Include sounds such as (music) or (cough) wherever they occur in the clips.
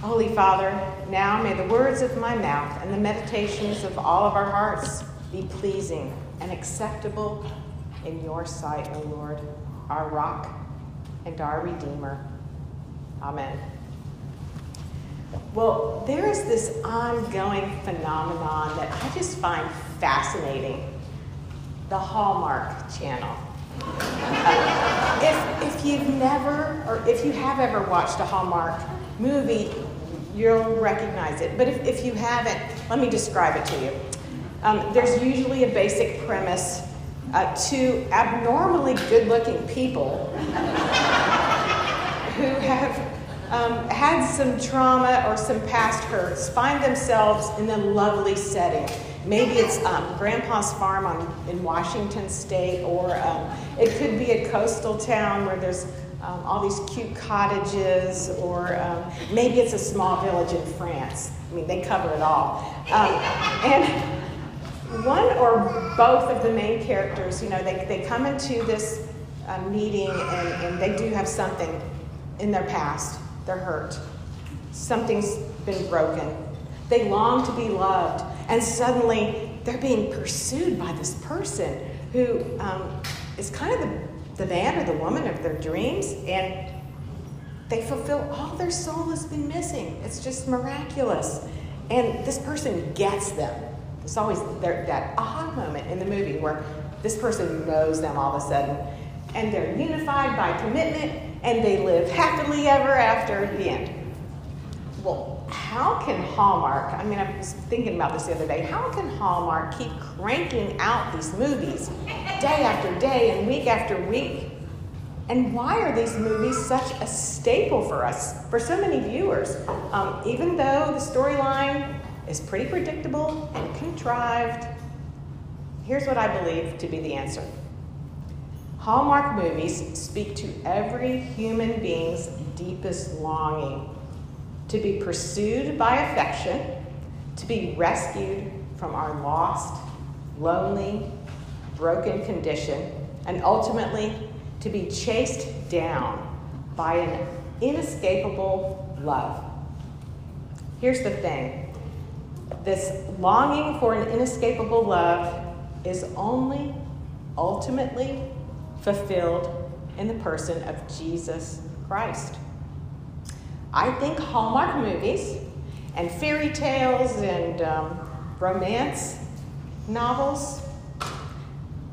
Holy Father, now may the words of my mouth and the meditations of all of our hearts be pleasing and acceptable in your sight, O Lord, our rock and our Redeemer. Amen. Well, there is this ongoing phenomenon that I just find fascinating the Hallmark Channel. (laughs) If, if you've never, or if you have ever watched a Hallmark movie, you'll recognize it. But if, if you haven't, let me describe it to you. Um, there's usually a basic premise uh, two abnormally good looking people (laughs) who have um, had some trauma or some past hurts find themselves in a lovely setting. Maybe it's um, grandpa's farm on, in Washington state, or um, it could be a coastal town where there's um, all these cute cottages, or um, maybe it's a small village in France. I mean, they cover it all. Um, and one or both of the main characters, you know, they, they come into this uh, meeting and, and they do have something in their past. They're hurt. Something's been broken. They long to be loved. And suddenly they're being pursued by this person who um, is kind of the, the man or the woman of their dreams. And they fulfill all their soul has been missing. It's just miraculous. And this person gets them it's always that aha moment in the movie where this person knows them all of a sudden, and they're unified by commitment, and they live happily ever after at the end. Well, how can Hallmark, I mean, I was thinking about this the other day, how can Hallmark keep cranking out these movies day after day and week after week? And why are these movies such a staple for us, for so many viewers? Um, even though the storyline is pretty predictable and contrived. Here's what I believe to be the answer Hallmark movies speak to every human being's deepest longing to be pursued by affection, to be rescued from our lost, lonely, broken condition, and ultimately to be chased down by an inescapable love. Here's the thing this longing for an inescapable love is only ultimately fulfilled in the person of Jesus Christ. I think Hallmark movies and fairy tales and um, romance novels,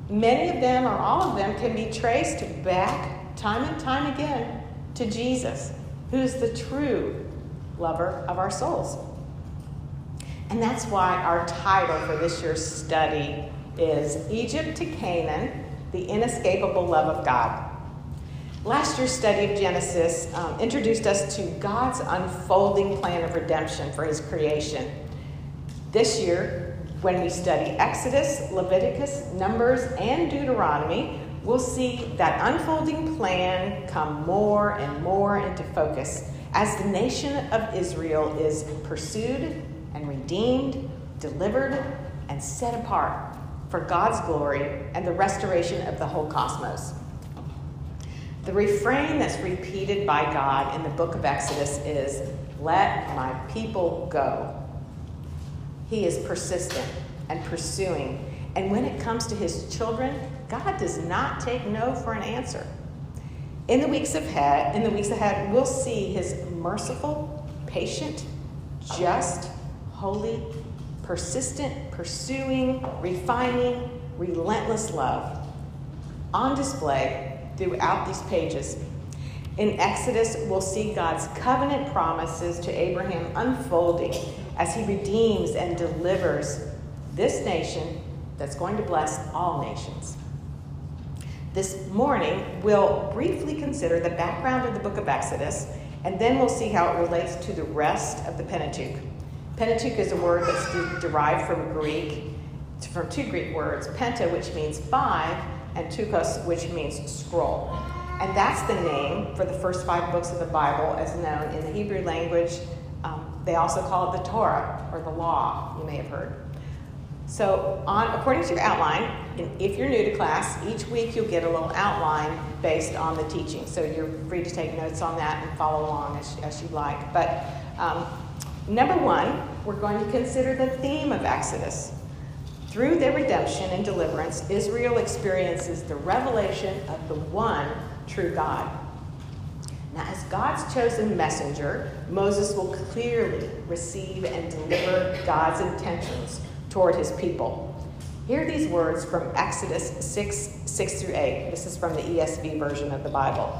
many of them or all of them can be traced back time and time again to Jesus, who is the true lover of our souls. And that's why our title for this year's study is Egypt to Canaan The Inescapable Love of God. Last year's study of Genesis um, introduced us to God's unfolding plan of redemption for his creation. This year, when we study Exodus, Leviticus, Numbers, and Deuteronomy, we'll see that unfolding plan come more and more into focus as the nation of Israel is pursued and redeemed, delivered, and set apart for God's glory and the restoration of the whole cosmos. The refrain that's repeated by God in the book of Exodus is, Let my people go. He is persistent and pursuing. And when it comes to his children, God does not take no for an answer. In the weeks ahead, in the weeks ahead, we'll see his merciful, patient, just, holy, persistent, pursuing, refining, relentless love on display throughout these pages. In Exodus, we'll see God's covenant promises to Abraham unfolding as he redeems and delivers this nation that's going to bless all nations. This morning, we'll briefly consider the background of the book of Exodus, and then we'll see how it relates to the rest of the Pentateuch. Pentateuch is a word that's derived from Greek, from two Greek words, penta, which means five, and teuchos, which means scroll. And that's the name for the first five books of the Bible as known in the Hebrew language. Um, they also call it the Torah or the law, you may have heard. So, on, according to your outline, if you're new to class, each week you'll get a little outline based on the teaching. So, you're free to take notes on that and follow along as, as you like. But um, number one, we're going to consider the theme of Exodus. Through their redemption and deliverance, Israel experiences the revelation of the one true God. Now, as God's chosen messenger, Moses will clearly receive and deliver God's intentions toward his people. Hear these words from Exodus 6 6 through 8. This is from the ESV version of the Bible.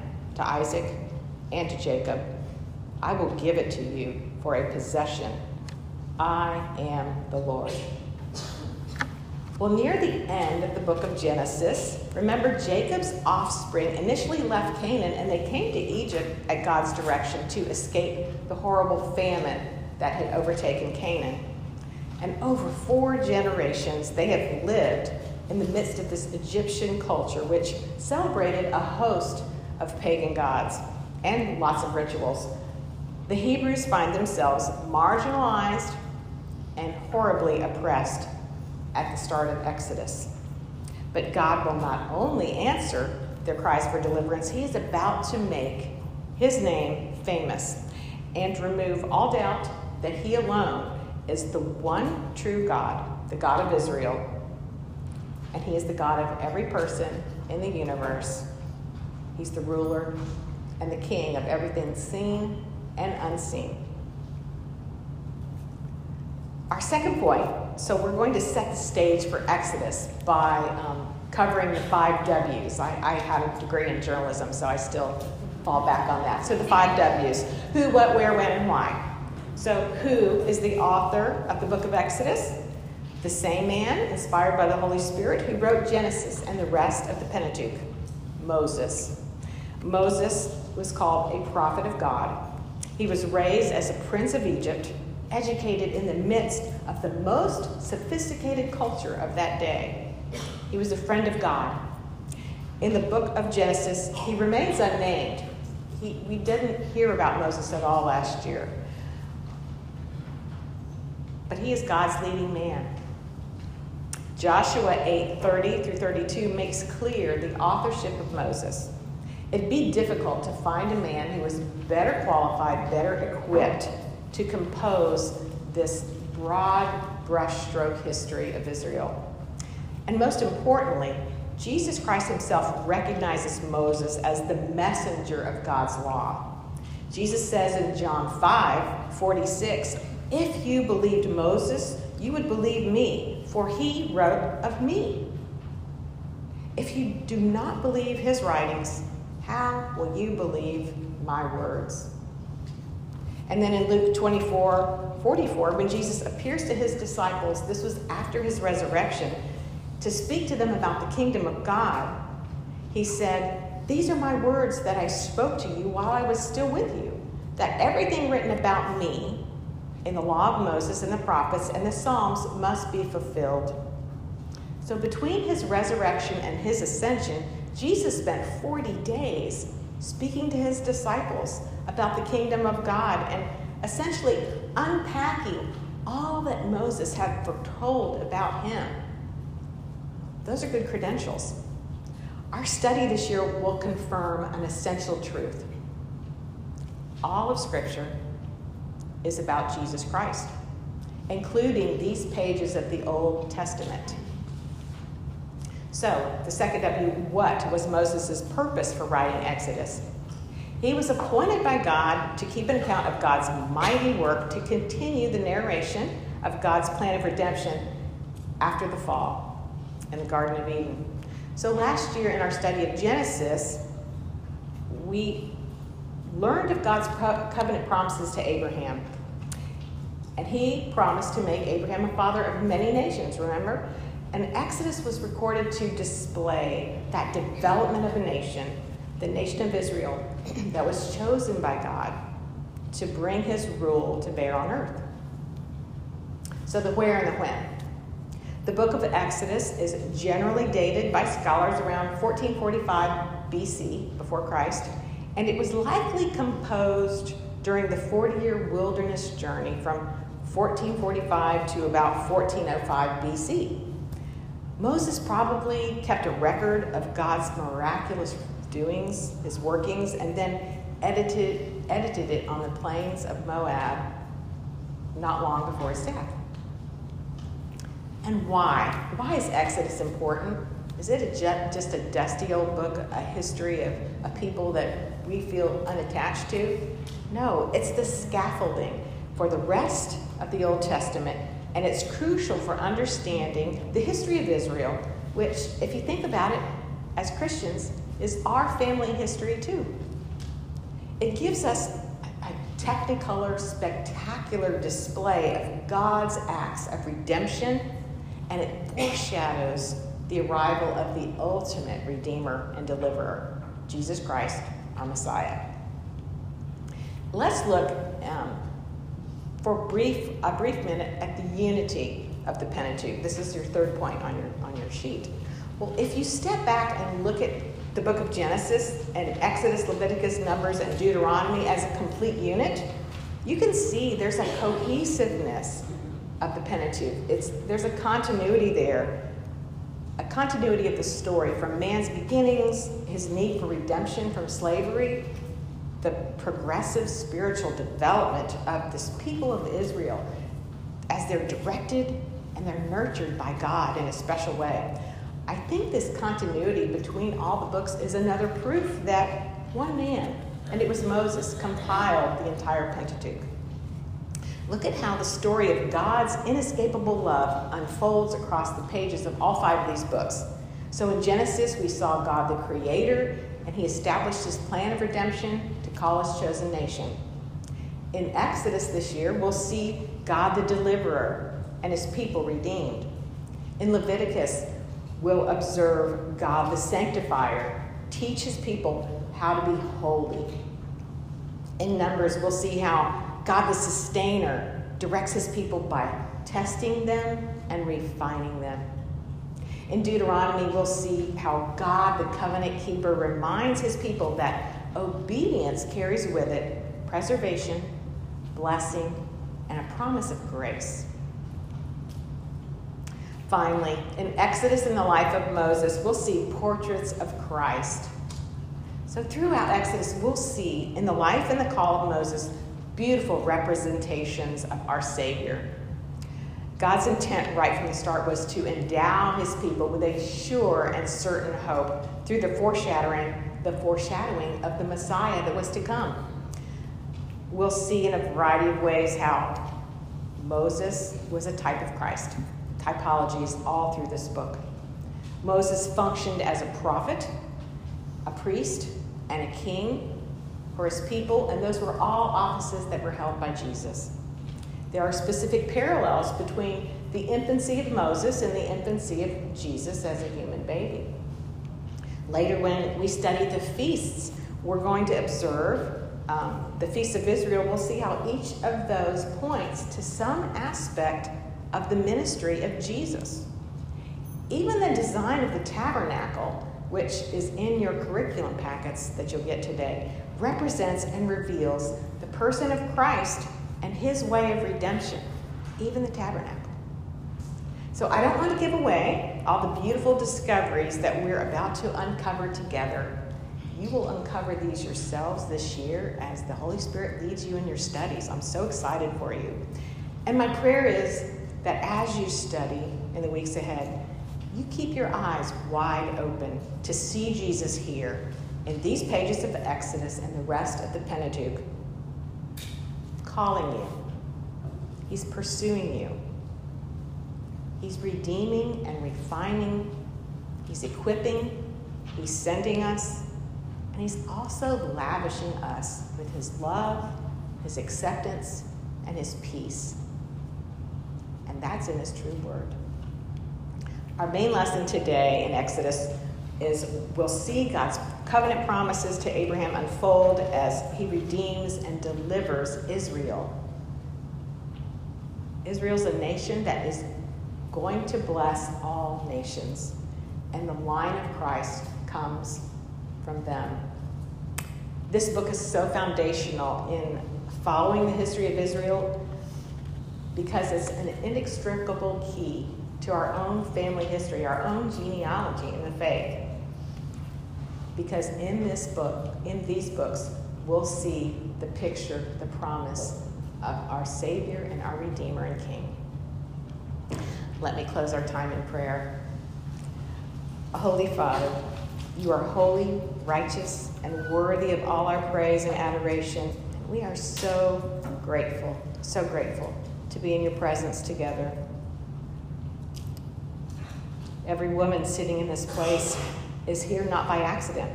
to Isaac, and to Jacob. I will give it to you for a possession. I am the Lord. Well, near the end of the book of Genesis, remember Jacob's offspring initially left Canaan and they came to Egypt at God's direction to escape the horrible famine that had overtaken Canaan. And over four generations, they have lived in the midst of this Egyptian culture, which celebrated a host of pagan gods and lots of rituals. The Hebrews find themselves marginalized and horribly oppressed at the start of Exodus. But God will not only answer their cries for deliverance, He is about to make His name famous and remove all doubt that He alone is the one true God, the God of Israel, and He is the God of every person in the universe. He's the ruler and the king of everything seen and unseen. Our second point so we're going to set the stage for Exodus by um, covering the five W's. I, I had a degree in journalism, so I still fall back on that. So the five W's who, what, where, when, and why. So, who is the author of the book of Exodus? The same man, inspired by the Holy Spirit, who wrote Genesis and the rest of the Pentateuch Moses. Moses was called a prophet of God. He was raised as a prince of Egypt, educated in the midst of the most sophisticated culture of that day. He was a friend of God. In the book of Genesis, he remains unnamed. He, we didn't hear about Moses at all last year but he is God's leading man. Joshua 8 30 through 32 makes clear the authorship of Moses. It'd be difficult to find a man who was better qualified, better equipped to compose this broad brushstroke history of Israel. And most importantly, Jesus Christ himself recognizes Moses as the messenger of God's law. Jesus says in John 5 46, if you believed Moses, you would believe me, for he wrote of me. If you do not believe his writings, how will you believe my words? And then in Luke 24 44, when Jesus appears to his disciples, this was after his resurrection, to speak to them about the kingdom of God, he said, These are my words that I spoke to you while I was still with you, that everything written about me in the law of Moses and the prophets and the Psalms must be fulfilled. So, between his resurrection and his ascension, Jesus spent 40 days speaking to his disciples about the kingdom of God and essentially unpacking all that Moses had foretold about him. Those are good credentials. Our study this year will confirm an essential truth. All of Scripture is about Jesus Christ, including these pages of the Old Testament. So, the second W, what was Moses' purpose for writing Exodus? He was appointed by God to keep an account of God's mighty work to continue the narration of God's plan of redemption after the fall in the Garden of Eden. So, last year in our study of Genesis, we learned of God's covenant promises to Abraham. And he promised to make Abraham a father of many nations, remember? And Exodus was recorded to display that development of a nation, the nation of Israel, (clears throat) that was chosen by God to bring his rule to bear on earth. So, the where and the when. The book of Exodus is generally dated by scholars around 1445 BC, before Christ, and it was likely composed during the 40 year wilderness journey from 1445 to about 1405 BC. Moses probably kept a record of God's miraculous doings, his workings, and then edited, edited it on the plains of Moab not long before his death. And why? Why is Exodus important? Is it a, just a dusty old book, a history of a people that we feel unattached to? No, it's the scaffolding for the rest of the Old Testament, and it's crucial for understanding the history of Israel, which, if you think about it, as Christians, is our family history too. It gives us a technicolor, spectacular display of God's acts of redemption and it foreshadows the arrival of the ultimate Redeemer and Deliverer, Jesus Christ, our Messiah. Let's look um, for brief, a brief minute at the unity of the Pentateuch. This is your third point on your, on your sheet. Well, if you step back and look at the book of Genesis and Exodus, Leviticus, Numbers, and Deuteronomy as a complete unit, you can see there's a cohesiveness of the Pentateuch. It's, there's a continuity there, a continuity of the story from man's beginnings, his need for redemption from slavery, the progressive spiritual development of this people of Israel as they're directed and they're nurtured by God in a special way. I think this continuity between all the books is another proof that one man, and it was Moses, compiled the entire Pentateuch. Look at how the story of God's inescapable love unfolds across the pages of all five of these books. So in Genesis, we saw God the Creator, and He established His plan of redemption to call His chosen nation. In Exodus this year, we'll see God the Deliverer and His people redeemed. In Leviticus, we'll observe God the Sanctifier teach His people how to be holy. In Numbers, we'll see how God the sustainer directs his people by testing them and refining them. In Deuteronomy, we'll see how God, the covenant keeper, reminds his people that obedience carries with it preservation, blessing, and a promise of grace. Finally, in Exodus and the life of Moses, we'll see portraits of Christ. So, throughout Exodus, we'll see in the life and the call of Moses beautiful representations of our Savior. God's intent right from the start was to endow his people with a sure and certain hope through the foreshadowing, the foreshadowing of the Messiah that was to come. We'll see in a variety of ways how Moses was a type of Christ. Typology is all through this book. Moses functioned as a prophet, a priest, and a king for his people, and those were all offices that were held by Jesus. There are specific parallels between the infancy of Moses and the infancy of Jesus as a human baby. Later, when we study the feasts, we're going to observe um, the Feast of Israel. We'll see how each of those points to some aspect of the ministry of Jesus. Even the design of the tabernacle, which is in your curriculum packets that you'll get today, represents and reveals the person of Christ and his way of redemption, even the tabernacle. So I don't want to give away all the beautiful discoveries that we're about to uncover together. You will uncover these yourselves this year as the Holy Spirit leads you in your studies. I'm so excited for you. And my prayer is that as you study in the weeks ahead, you keep your eyes wide open to see Jesus here in these pages of Exodus and the rest of the Pentateuch, calling you. He's pursuing you. He's redeeming and refining. He's equipping. He's sending us. And He's also lavishing us with His love, His acceptance, and His peace. and that's in His true word. Our main lesson today in Exodus is we'll see God's covenant promises to Abraham unfold as he redeems and delivers Israel. Israel's a nation that is going to bless all nations, and the line of Christ comes from them. This book is so foundational in following the history of Israel because it's an inextricable key to our own family history, our own genealogy in the faith. Because in this book, in these books, we'll see the picture, the promise of our Savior and our Redeemer and King. Let me close our time in prayer. Holy Father, you are holy, righteous, and worthy of all our praise and adoration. We are so grateful, so grateful to be in your presence together. Every woman sitting in this place is here not by accident,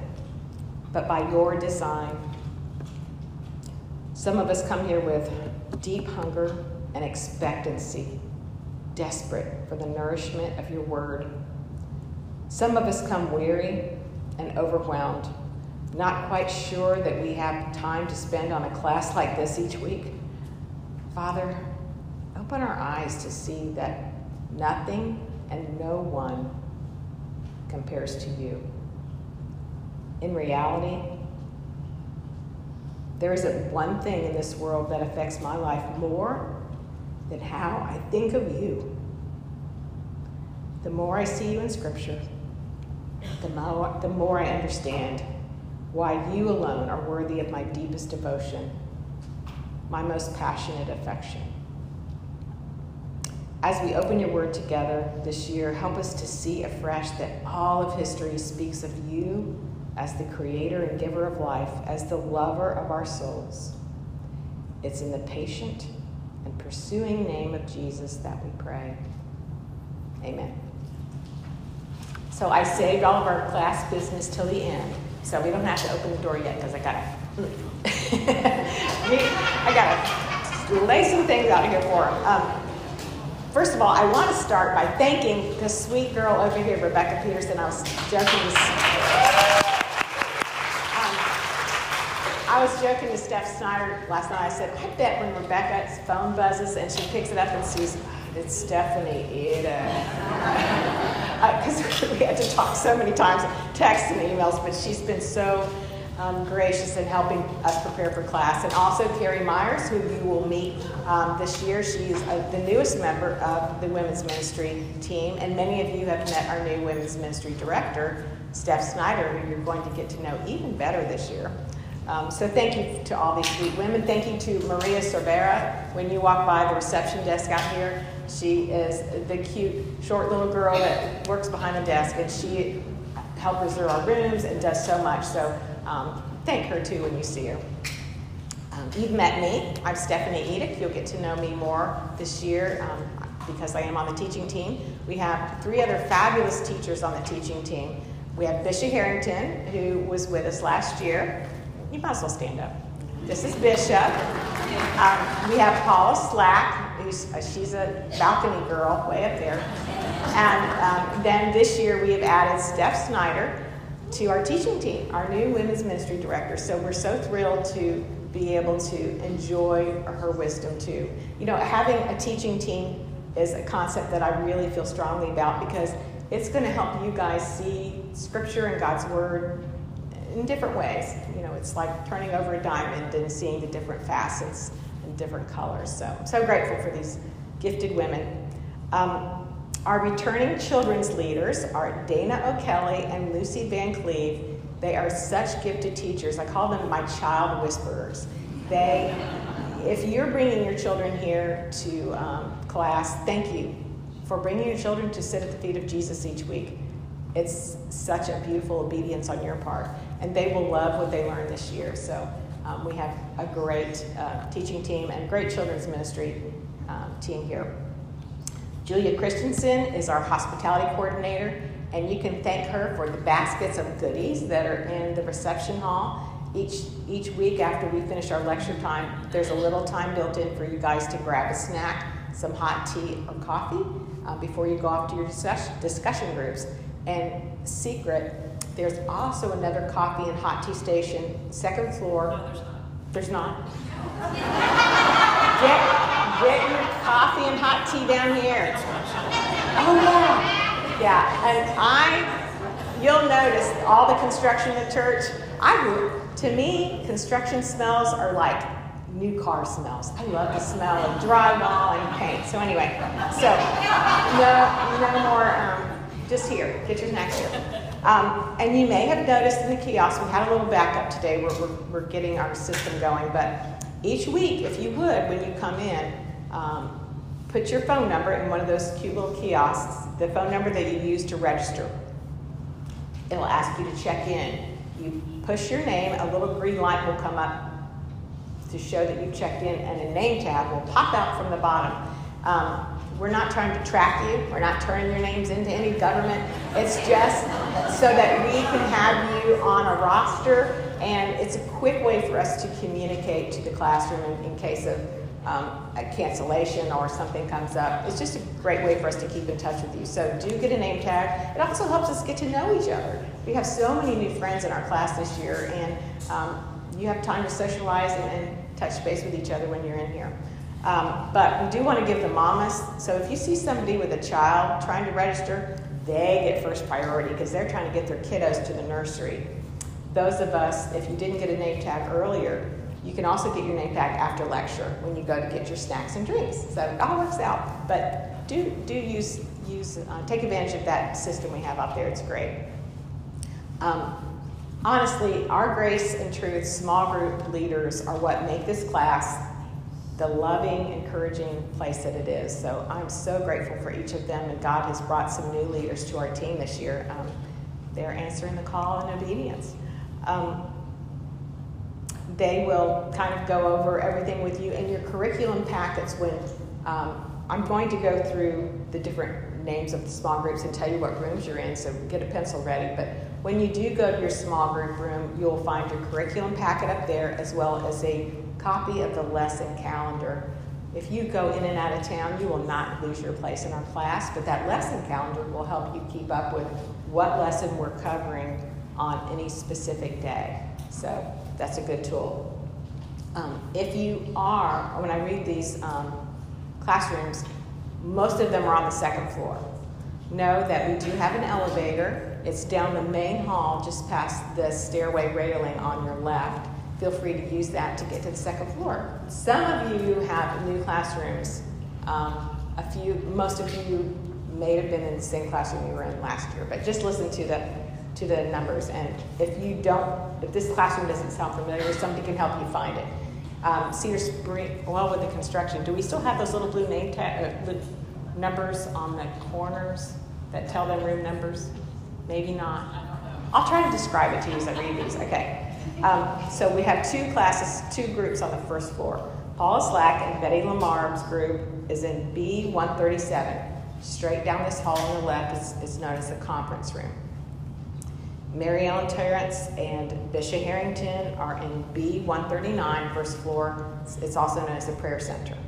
but by your design. Some of us come here with deep hunger and expectancy, desperate for the nourishment of your word. Some of us come weary and overwhelmed, not quite sure that we have time to spend on a class like this each week. Father, open our eyes to see that nothing and no one compares to you. In reality, there isn't one thing in this world that affects my life more than how I think of you. The more I see you in Scripture, the more, the more I understand why you alone are worthy of my deepest devotion, my most passionate affection. As we open your word together this year, help us to see afresh that all of history speaks of you as the creator and giver of life, as the lover of our souls. It's in the patient and pursuing name of Jesus that we pray. Amen. So I saved all of our class business till the end, so we don't have to open the door yet because I got (laughs) I got to lay some things out here for them. Um, First of all, I want to start by thanking the sweet girl over here, Rebecca Peterson. I was joking. To, um, I was joking to Steph Snyder last night. I said, I bet when Rebecca's phone buzzes and she picks it up and sees it's Stephanie Edick. Because (laughs) uh, we had to talk so many times, texts and emails, but she's been so um, gracious in helping us prepare for class. And also Carrie Myers, who you will meet um, this year. She's uh, the newest member of the women's ministry team, and many of you have met our new women's ministry director, Steph Snyder, who you're going to get to know even better this year. Um, so thank you to all these sweet women. Thank you to Maria Cervera. When you walk by the reception desk out here, she is the cute, short little girl that works behind the desk, and she helps reserve our rooms and does so much. So um, thank her too when you see her. Um, you've met me. I'm Stephanie Edick. You'll get to know me more this year um, because I am on the teaching team. We have three other fabulous teachers on the teaching team. We have Bishop Harrington, who was with us last year. You might as well stand up. This is Bishop. Um, we have Paula Slack, who's uh, she's a balcony girl way up there. And um, then this year we have added Steph Snyder, to our teaching team, our new women's ministry director. So we're so thrilled to be able to enjoy her wisdom too. You know, having a teaching team is a concept that I really feel strongly about because it's going to help you guys see scripture and God's word in different ways. You know, it's like turning over a diamond and seeing the different facets and different colors. So I'm so grateful for these gifted women. Um, our returning children's leaders are Dana O'Kelly and Lucy Van Cleve. They are such gifted teachers. I call them my child whisperers. They, if you're bringing your children here to um, class, thank you for bringing your children to sit at the feet of Jesus each week. It's such a beautiful obedience on your part, and they will love what they learn this year. So um, we have a great uh, teaching team and great children's ministry um, team here. Julia Christensen is our hospitality coordinator, and you can thank her for the baskets of goodies that are in the reception hall. Each, each week after we finish our lecture time, there's a little time built in for you guys to grab a snack. some hot tea or coffee uh, before you go off to your discussion groups. And secret, there's also another coffee and hot tea station, second floor. No, there's There's not. not. (laughs) get, get your coffee and hot tea down here. Oh yeah, yeah. And I, you'll notice all the construction in the church. I. To me, construction smells are like new car smells. I love the smell of drywall and paint. So anyway, so no, no more. Um, just here, get your snacks here. Um, and you may have noticed in the kiosk, we had a little backup today. We're, we're, we're getting our system going, but each week, if you would, when you come in, um, put your phone number in one of those cute little kiosks, the phone number that you use to register. It'll ask you to check in. You push your name, a little green light will come up to show that you've checked in, and a name tag will pop out from the bottom. Um, we're not trying to track you. We're not turning your names into any government. It's just so that we can have you on a roster, and it's a quick way for us to communicate to the classroom in, in case of um, a cancellation or something comes up. It's just a great way for us to keep in touch with you. So do get a name tag. It also helps us get to know each other. We have so many new friends in our class this year, and um, you have time to socialize and, and, touch base with each other when you're in here. Um, but we do want to give the mamas, so if you see somebody with a child trying to register, they get first priority because they're trying to get their kiddos to the nursery. Those of us, if you didn't get a name tag earlier, you can also get your name tag after lecture when you go to get your snacks and drinks. So it all works out. But do, do use, use uh, take advantage of that system we have out there. It's great. Um, honestly, our Grace and Truth small group leaders are what make this class the loving, encouraging place that it is. So I'm so grateful for each of them, and God has brought some new leaders to our team this year. Um, they're answering the call in obedience. Um, they will kind of go over everything with you in your curriculum packets when um, I'm going to go through the different names of the small groups and tell you what rooms you're in, so get a pencil ready. But when you do go to your small group room, you'll find your curriculum packet up there as well as a copy of the lesson calendar. If you go in and out of town, you will not lose your place in our class, but that lesson calendar will help you keep up with what lesson we're covering on any specific day. So that's a good tool. Um, if you are, when I read these um, classrooms, most of them are on the second floor. Know that we do have an elevator. It's down the main hall, just past the stairway railing on your left. Feel free to use that to get to the second floor. Some of you have new classrooms. Um, a few, most of you may have been in the same classroom you were in last year, but just listen to the to the numbers. And if you don't, if this classroom doesn't sound familiar, somebody can help you find it. Um, Cedar Spring, well, with the construction, do we still have those little blue name tag uh, numbers on the corners that tell them room numbers? Maybe not. I'll try to describe it to you as I read these. Okay. Um, so we have two classes, two groups on the first floor. Paula Slack and Betty Lamar's group is in B137. Straight down this hall on the left is, is known as the conference room. Mary Ellen Terrence and Bishop Harrington are in B139, first floor. It's also known as the prayer center.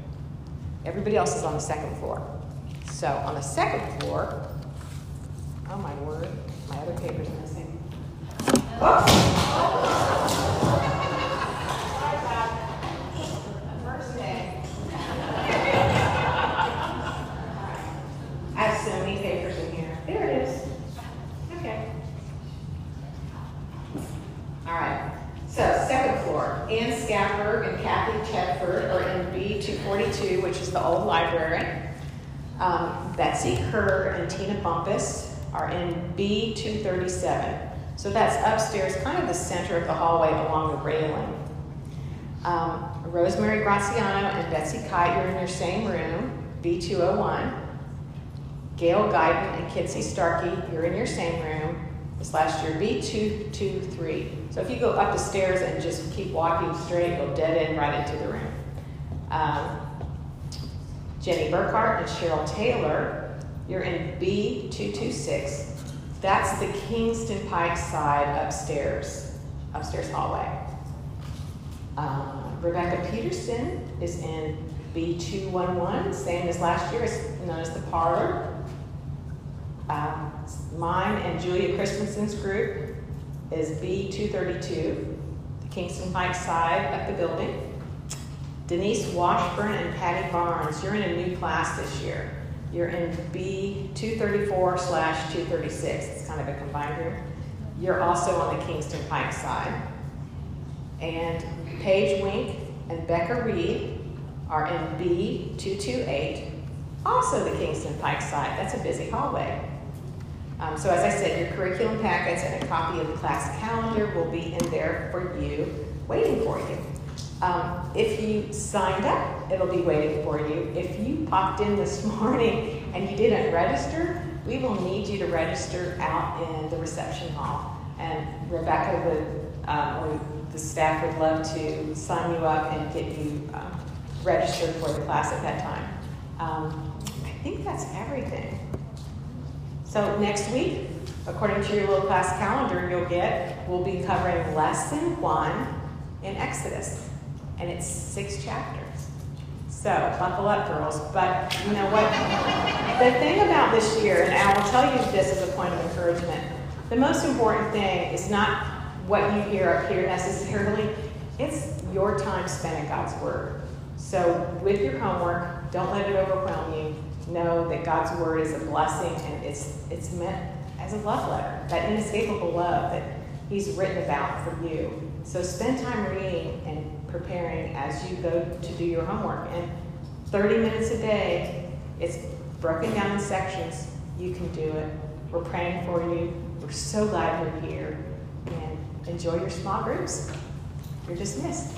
Everybody else is on the second floor. So on the second floor, oh my word, my other paper's missing. First day. I have so many papers in here. There it is. Okay. All right. So second floor, Ann Scapberg and Kathy Tedford are in B242, which is the old library. Um, Betsy Kerr Tina Bumpus are in B237. So that's upstairs, kind of the center of the hallway along the railing. Um, Rosemary Graziano and Betsy Kite, you're in your same room, B201. Gail Guyton and Kitsy Starkey, you're in your same room. This last year, B223. So if you go up the stairs and just keep walking straight, you'll dead end right into the room. Um, Jenny Burkhart and Cheryl Taylor, you're in B226. That's the Kingston Pike side upstairs, upstairs hallway. Um, Rebecca Peterson is in B211, same as last year, it's known as the parlor. Um, mine and Julia Christensen's group is B232, the Kingston Pike side of the building. Denise Washburn and Patty Barnes, you're in a new class this year. You're in B234 slash 236. It's kind of a combined room. You're also on the Kingston Pike side. And Paige Wink and Becca Reed are in B228, also the Kingston Pike side. That's a busy hallway. Um, so as I said, your curriculum packets and a copy of the class calendar will be in there for you, waiting for you. Um, if you signed up, it'll be waiting for you. If you popped in this (laughs) morning and you didn't register, we will need you to register out in the reception hall. And Rebecca would, um, or the staff would love to sign you up and get you um, registered for the class at that time. Um, I think that's everything. So next week, according to your little class calendar you'll get, we'll be covering lesson one in Exodus. And it's six chapters. So buckle up, girls. But you know what? The thing about this year, and I will tell you this as a point of encouragement, the most important thing is not what you hear up here necessarily, it's your time spent in God's Word. So with your homework, don't let it overwhelm you know that God's word is a blessing and it's, it's meant as a love letter, that inescapable love that He's written about for you. So spend time reading and preparing as you go to do your homework. And 30 minutes a day, it's broken down in sections. You can do it. We're praying for you. We're so glad you're here. And enjoy your small groups. You're dismissed.